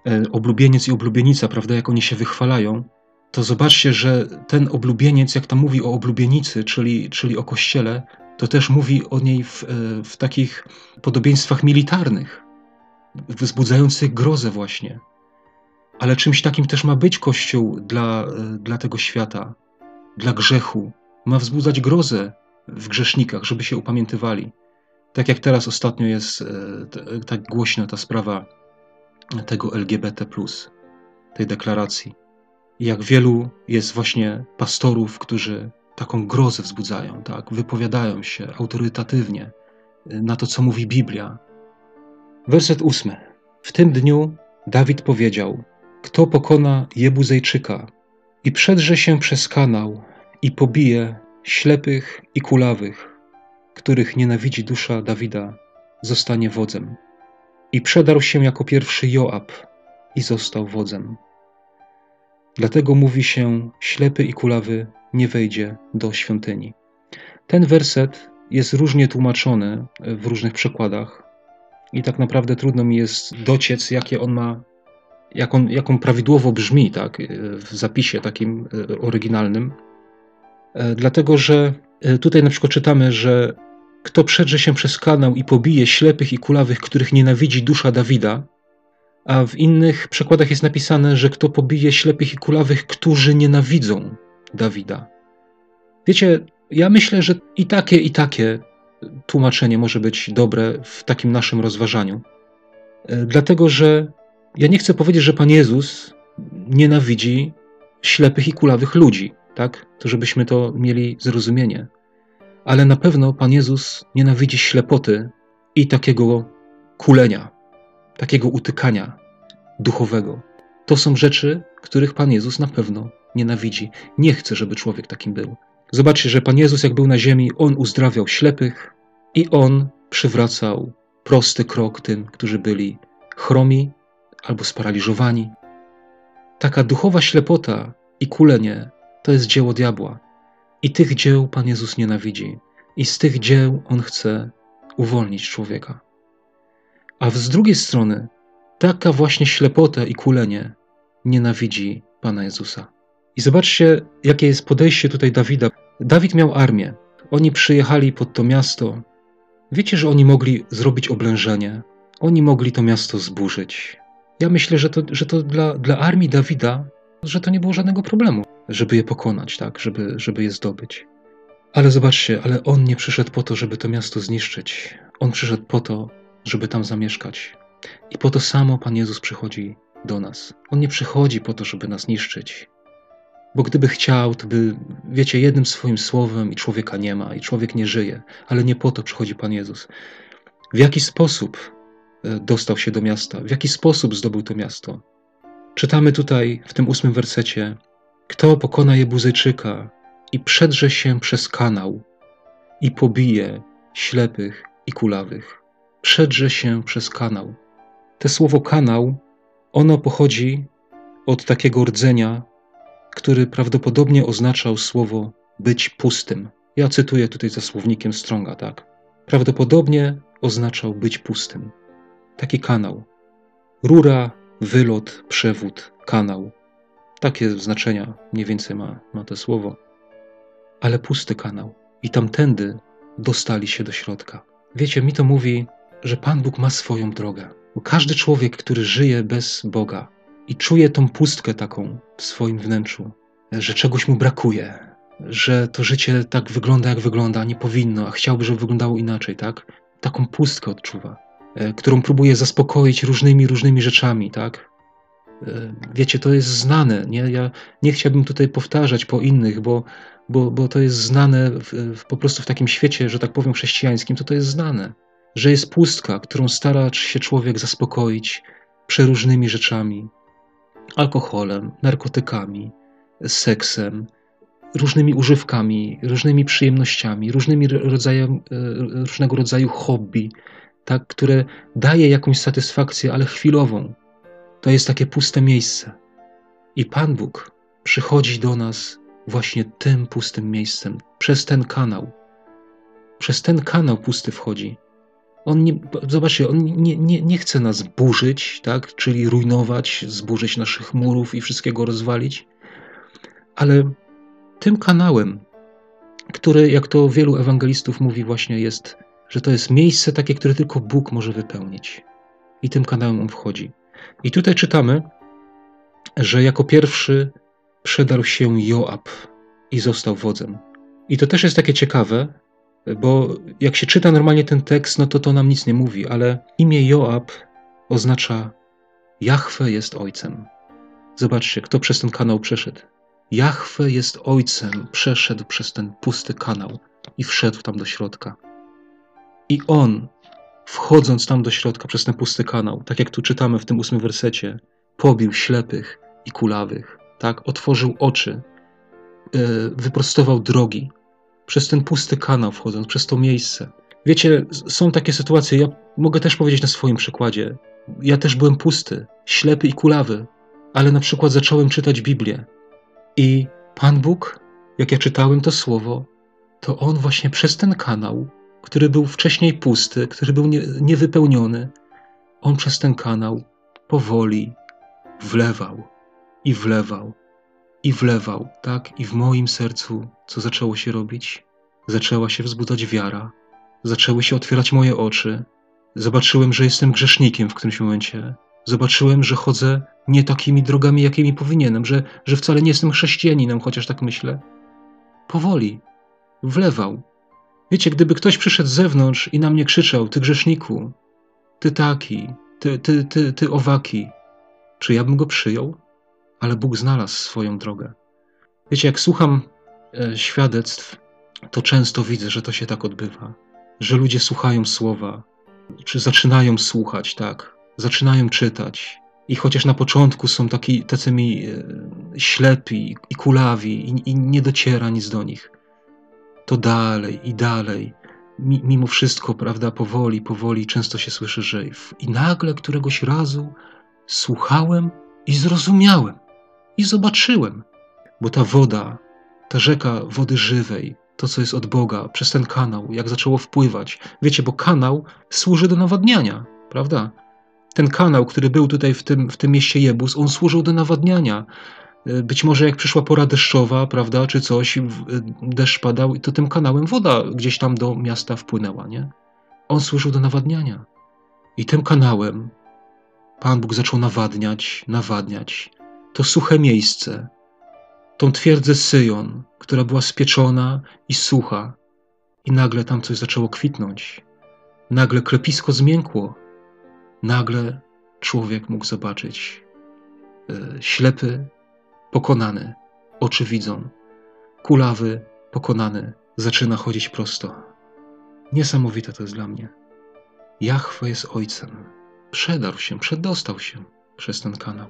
e, oblubieniec i oblubienica, prawda, jak oni się wychwalają, to zobaczcie, że ten oblubieniec, jak tam mówi o oblubienicy, czyli, czyli o kościele, to też mówi o niej w, e, w takich podobieństwach militarnych, wzbudzających grozę właśnie. Ale czymś takim też ma być Kościół dla, e, dla tego świata, dla grzechu. Ma wzbudzać grozę w grzesznikach, żeby się upamiętywali. Tak jak teraz ostatnio jest e, tak głośna ta sprawa tego LGBT, tej deklaracji. Jak wielu jest właśnie pastorów, którzy taką grozę wzbudzają, tak? wypowiadają się autorytatywnie y, na to, co mówi Biblia. Werset ósmy. W tym dniu Dawid powiedział: Kto pokona Jebuzejczyka i przedrze się przez kanał i pobije ślepych i kulawych, których nienawidzi dusza Dawida, zostanie wodzem. I przedarł się jako pierwszy Joab i został wodzem. Dlatego mówi się: ślepy i kulawy nie wejdzie do świątyni. Ten werset jest różnie tłumaczony w różnych przekładach i tak naprawdę trudno mi jest dociec, jakie on ma, jak on, jak on prawidłowo brzmi tak, w zapisie takim e, oryginalnym. E, dlatego, że e, tutaj na przykład czytamy, że kto przedrze się przez kanał i pobije ślepych i kulawych, których nienawidzi dusza Dawida, a w innych przekładach jest napisane, że kto pobije ślepych i kulawych, którzy nienawidzą Dawida. Wiecie, ja myślę, że i takie, i takie tłumaczenie może być dobre w takim naszym rozważaniu. E, dlatego, że ja nie chcę powiedzieć, że Pan Jezus nienawidzi ślepych i kulawych ludzi, tak? To żebyśmy to mieli zrozumienie. Ale na pewno Pan Jezus nienawidzi ślepoty i takiego kulenia, takiego utykania duchowego. To są rzeczy, których Pan Jezus na pewno nienawidzi. Nie chce, żeby człowiek takim był. Zobaczcie, że Pan Jezus, jak był na ziemi, On uzdrawiał ślepych i On przywracał prosty krok tym, którzy byli chromi albo sparaliżowani. Taka duchowa ślepota i kulenie to jest dzieło diabła. I tych dzieł Pan Jezus nienawidzi. I z tych dzieł On chce uwolnić człowieka. A z drugiej strony, taka właśnie ślepota i kulenie nienawidzi Pana Jezusa. I zobaczcie, jakie jest podejście tutaj Dawida. Dawid miał armię. Oni przyjechali pod to miasto. Wiecie, że oni mogli zrobić oblężenie. Oni mogli to miasto zburzyć. Ja myślę, że to, że to dla, dla armii Dawida, że to nie było żadnego problemu, żeby je pokonać, tak, żeby, żeby je zdobyć. Ale zobaczcie, ale on nie przyszedł po to, żeby to miasto zniszczyć. On przyszedł po to, żeby tam zamieszkać. I po to samo Pan Jezus przychodzi do nas. On nie przychodzi po to, żeby nas niszczyć. Bo gdyby chciał, to by, wiecie, jednym swoim słowem i człowieka nie ma, i człowiek nie żyje, ale nie po to przychodzi Pan Jezus. W jaki sposób e, dostał się do miasta? W jaki sposób zdobył to miasto? Czytamy tutaj w tym ósmym wersecie: Kto pokona Jebuzejczyka i przedrze się przez kanał i pobije ślepych i kulawych. Przedrze się przez kanał. Te słowo kanał, ono pochodzi od takiego rdzenia, który prawdopodobnie oznaczał słowo być pustym. Ja cytuję tutaj za słownikiem Stronga, tak? Prawdopodobnie oznaczał być pustym. Taki kanał. Rura, wylot, przewód, kanał. Takie znaczenia mniej więcej ma, ma to słowo. Ale pusty kanał. I tamtędy dostali się do środka. Wiecie, mi to mówi, że Pan Bóg ma swoją drogę. Bo każdy człowiek, który żyje bez Boga i czuje tą pustkę taką w swoim wnętrzu, że czegoś mu brakuje, że to życie tak wygląda, jak wygląda, nie powinno, a chciałby, żeby wyglądało inaczej, tak? Taką pustkę odczuwa, e, którą próbuje zaspokoić różnymi, różnymi rzeczami, tak? E, wiecie, to jest znane. Nie? Ja nie chciałbym tutaj powtarzać po innych, bo, bo, bo to jest znane w, w, po prostu w takim świecie, że tak powiem, chrześcijańskim, to to jest znane. Że jest pustka, którą stara się człowiek zaspokoić przeróżnymi rzeczami alkoholem, narkotykami, seksem, różnymi używkami, różnymi przyjemnościami, różnymi rodzajem, e, różnego rodzaju hobby, tak, które daje jakąś satysfakcję, ale chwilową. To jest takie puste miejsce. I Pan Bóg przychodzi do nas właśnie tym pustym miejscem, przez ten kanał. Przez ten kanał pusty wchodzi. On nie, zobaczcie, on nie, nie, nie chce nas burzyć, tak? czyli rujnować, zburzyć naszych murów i wszystkiego rozwalić, ale tym kanałem, który, jak to wielu ewangelistów mówi, właśnie jest, że to jest miejsce takie, które tylko Bóg może wypełnić. I tym kanałem on wchodzi. I tutaj czytamy, że jako pierwszy przedarł się Joab i został wodzem. I to też jest takie ciekawe, bo jak się czyta normalnie ten tekst, no to to nam nic nie mówi, ale imię Joab oznacza Jahwe jest ojcem. Zobaczcie, kto przez ten kanał przeszedł. Jahwe jest ojcem, przeszedł przez ten pusty kanał i wszedł tam do środka. I on, wchodząc tam do środka przez ten pusty kanał, tak jak tu czytamy w tym ósmym wersecie, pobił ślepych i kulawych, tak, otworzył oczy, e, wyprostował drogi, przez ten pusty kanał wchodząc, przez to miejsce. Wiecie, są takie sytuacje, ja mogę też powiedzieć na swoim przykładzie. Ja też byłem pusty, ślepy i kulawy, ale na przykład zacząłem czytać Biblię. I Pan Bóg, jak ja czytałem to słowo, to On właśnie przez ten kanał, który był wcześniej pusty, który był nie, niewypełniony, On przez ten kanał powoli wlewał i wlewał i wlewał, tak? I w moim sercu co zaczęło się robić? Zaczęła się wzbudzać wiara, zaczęły się otwierać moje oczy. Zobaczyłem, że jestem grzesznikiem w którymś momencie. Zobaczyłem, że chodzę nie takimi drogami, jakimi powinienem, że, że wcale nie jestem chrześcijaninem, chociaż tak myślę. Powoli, wlewał. Wiecie, gdyby ktoś przyszedł z zewnątrz i na mnie krzyczał: Ty grzeszniku, ty taki, ty, ty, ty, ty owaki, czy ja bym go przyjął? Ale Bóg znalazł swoją drogę. Wiecie, jak słucham e, świadectw, to często widzę, że to się tak odbywa, że ludzie słuchają słowa, czy zaczynają słuchać, tak, zaczynają czytać. I chociaż na początku są taki, tacy mi e, ślepi i kulawi i, i nie dociera nic do nich, to dalej i dalej, mimo wszystko, prawda, powoli, powoli, często się słyszy, że i nagle któregoś razu słuchałem i zrozumiałem. I zobaczyłem, bo ta woda, ta rzeka wody żywej, to co jest od Boga, przez ten kanał, jak zaczęło wpływać. Wiecie, bo kanał służy do nawadniania, prawda? Ten kanał, który był tutaj w tym, w tym mieście Jebus, on służył do nawadniania. E, być może jak przyszła pora deszczowa, prawda, czy coś, deszcz padał, to tym kanałem woda gdzieś tam do miasta wpłynęła, nie? On służył do nawadniania. I tym kanałem Pan Bóg zaczął nawadniać, nawadniać to suche miejsce, tą twierdzę Syjon, która była spieczona i sucha, i nagle tam coś zaczęło kwitnąć. nagle klepisko zmiękło. Nagle człowiek mógł zobaczyć e, ślepy, pokonany, oczy widzą, kulawy, pokonany, zaczyna chodzić prosto. Niesamowite to jest dla mnie. Jachwę jest ojcem. Przedarł się, przedostał się przez ten kanał.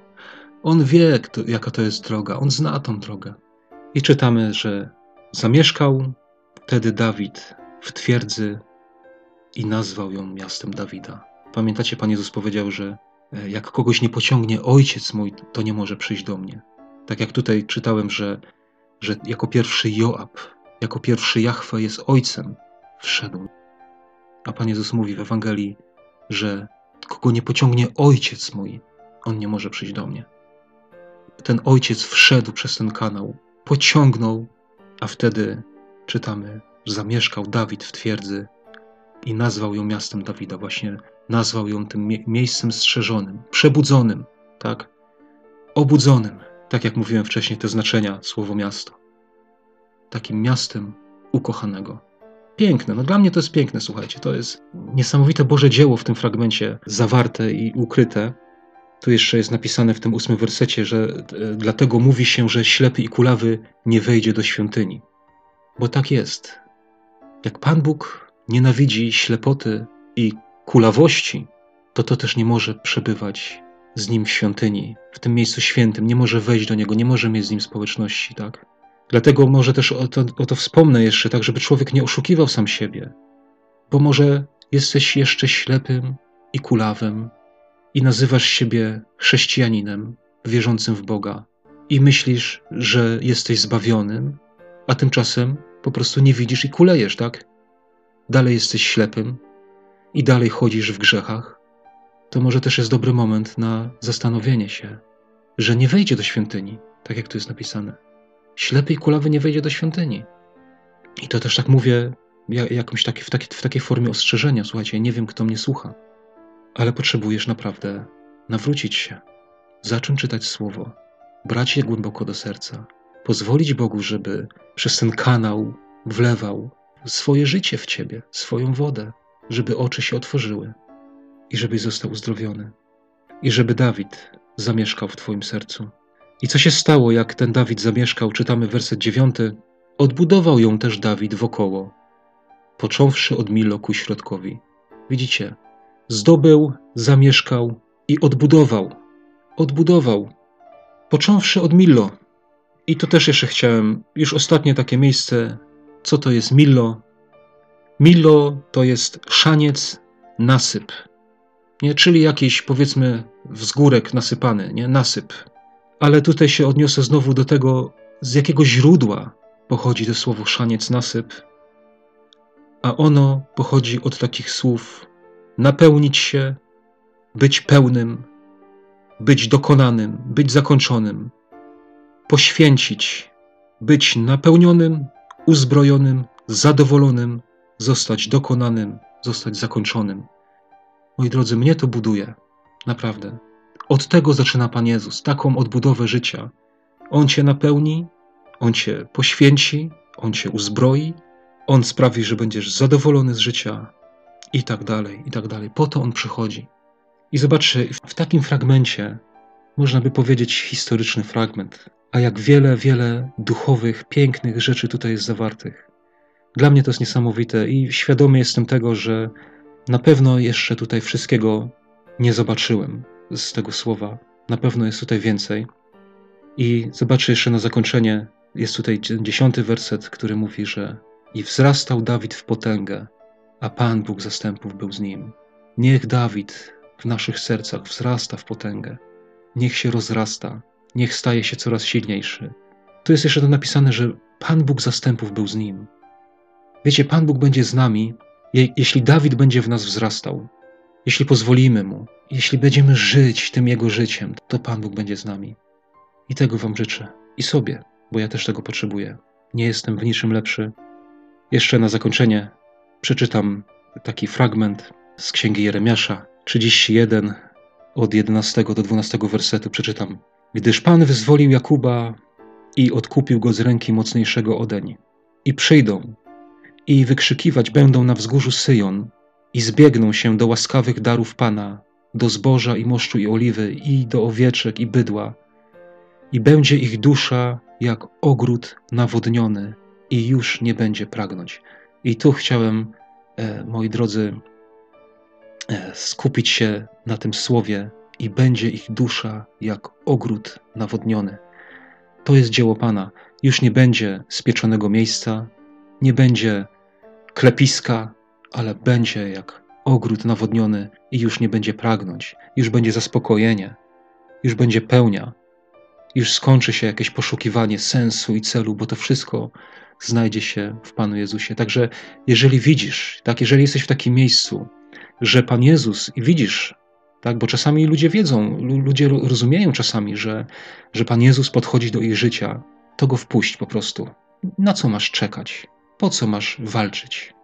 On wie, kto, jaka to jest droga, on zna tą drogę. I czytamy, że zamieszkał wtedy Dawid w twierdzy i nazwał ją miastem Dawida. Pamiętacie, Pan Jezus powiedział, że e, jak kogoś nie pociągnie ojciec mój, to nie może przyjść do mnie. Tak jak tutaj czytałem, że, że jako pierwszy Joab, jako pierwszy Jachwę jest ojcem, wszedł. A Pan Jezus mówi w Ewangelii, że kogo nie pociągnie ojciec mój, on nie może przyjść do mnie. Ten ojciec wszedł przez ten kanał, pociągnął, a wtedy czytamy, zamieszkał Dawid w twierdzy i nazwał ją miastem Dawida. Właśnie nazwał ją tym mie miejscem strzeżonym, przebudzonym, tak? Obudzonym, tak jak mówiłem wcześniej, te znaczenia słowo miasto. Takim miastem ukochanego. Piękne, no dla mnie to jest piękne, słuchajcie. To jest niesamowite Boże dzieło w tym fragmencie zawarte i ukryte. Tu jeszcze jest napisane w tym ósmym wersecie, że e, dlatego mówi się, że ślepy i kulawy nie wejdzie do świątyni. Bo tak jest. Jak Pan Bóg nienawidzi ślepoty i kulawości, to to też nie może przebywać z nim w świątyni, w tym miejscu świętym, nie może wejść do niego, nie może mieć z nim społeczności, tak? Dlatego może też o to, o to wspomnę jeszcze, tak żeby człowiek nie oszukiwał sam siebie, bo może jesteś jeszcze ślepym i kulawym i nazywasz siebie chrześcijaninem, wierzącym w Boga i myślisz, że jesteś zbawionym, a tymczasem po prostu nie widzisz i kulejesz, tak? Dalej jesteś ślepym i dalej chodzisz w grzechach, to może też jest dobry moment na zastanowienie się, że nie wejdzie do świątyni, tak jak tu jest napisane. Ślepy i kulawy nie wejdzie do świątyni. I to też tak mówię jakąś taki, w, taki, w takiej formie ostrzeżenia. Słuchajcie, nie wiem, kto mnie słucha, ale potrzebujesz naprawdę nawrócić się, zacząć czytać słowo, brać je głęboko do serca, pozwolić Bogu, żeby przez ten kanał wlewał swoje życie w ciebie, swoją wodę, żeby oczy się otworzyły i żebyś został uzdrowiony. I żeby Dawid zamieszkał w Twoim sercu. I co się stało, jak ten Dawid zamieszkał, czytamy werset dziewiąty. Odbudował ją też Dawid wokoło, począwszy od Milo ku środkowi. Widzicie, zdobył, zamieszkał i odbudował. Odbudował, począwszy od Milo. I to też jeszcze chciałem, już ostatnie takie miejsce, co to jest Milo. Milo to jest szaniec, nasyp, nie? czyli jakiś powiedzmy wzgórek nasypany, nie? nasyp. Ale tutaj się odniosę znowu do tego, z jakiego źródła pochodzi to słowo szaniec, nasyp. A ono pochodzi od takich słów napełnić się, być pełnym, być dokonanym, być zakończonym, poświęcić, być napełnionym, uzbrojonym, zadowolonym, zostać dokonanym, zostać zakończonym. Moi drodzy, mnie to buduje. Naprawdę. Od tego zaczyna Pan Jezus, taką odbudowę życia. On cię napełni, on cię poświęci, on cię uzbroi, on sprawi, że będziesz zadowolony z życia i tak dalej, i tak dalej. Po to on przychodzi. I zobaczcie, w takim fragmencie, można by powiedzieć historyczny fragment, a jak wiele, wiele duchowych, pięknych rzeczy tutaj jest zawartych. Dla mnie to jest niesamowite i świadomy jestem tego, że na pewno jeszcze tutaj wszystkiego nie zobaczyłem z tego słowa. Na pewno jest tutaj więcej. I zobaczę jeszcze na zakończenie, jest tutaj dziesiąty werset, który mówi, że i wzrastał Dawid w potęgę, a Pan Bóg zastępów był z nim. Niech Dawid w naszych sercach wzrasta w potęgę, niech się rozrasta, niech staje się coraz silniejszy. Tu jest jeszcze to napisane, że Pan Bóg zastępów był z nim. Wiecie, Pan Bóg będzie z nami, je, jeśli Dawid będzie w nas wzrastał, jeśli pozwolimy mu, jeśli będziemy żyć tym jego życiem, to Pan Bóg będzie z nami. I tego Wam życzę. I sobie, bo ja też tego potrzebuję. Nie jestem w niczym lepszy. Jeszcze na zakończenie przeczytam taki fragment z księgi Jeremiasza 31 od 11 do 12 wersetu przeczytam. Gdyż Pan wyzwolił Jakuba i odkupił go z ręki mocniejszego odeń. I przyjdą i wykrzykiwać będą na wzgórzu Syjon i zbiegną się do łaskawych darów Pana, do zboża i moszczu i oliwy, i do owieczek i bydła. I będzie ich dusza jak ogród nawodniony, i już nie będzie pragnąć. I tu chciałem, e, moi drodzy, e, skupić się na tym słowie, i będzie ich dusza jak ogród nawodniony. To jest dzieło Pana. Już nie będzie spieczonego miejsca, nie będzie klepiska, ale będzie jak ogród nawodniony i już nie będzie pragnąć, już będzie zaspokojenie, już będzie pełnia, już skończy się jakieś poszukiwanie sensu i celu, bo to wszystko znajdzie się w Panu Jezusie. Także jeżeli widzisz, tak, jeżeli jesteś w takim miejscu, że Pan Jezus i widzisz, tak, bo czasami ludzie wiedzą, ludzie rozumieją czasami, że, że Pan Jezus podchodzi do ich życia, to go wpuść po prostu. Na co masz czekać? Po co masz walczyć?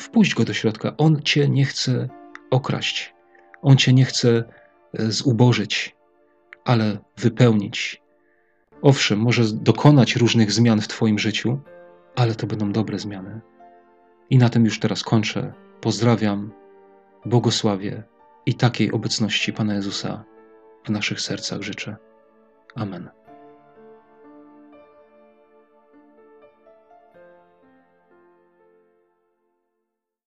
Wpuść go do środka. On cię nie chce okraść. On cię nie chce e, zubożyć, ale wypełnić. Owszem, może dokonać różnych zmian w Twoim życiu, ale to będą dobre zmiany. I na tym już teraz kończę. Pozdrawiam, błogosławię i takiej obecności Pana Jezusa w naszych sercach życzę. Amen.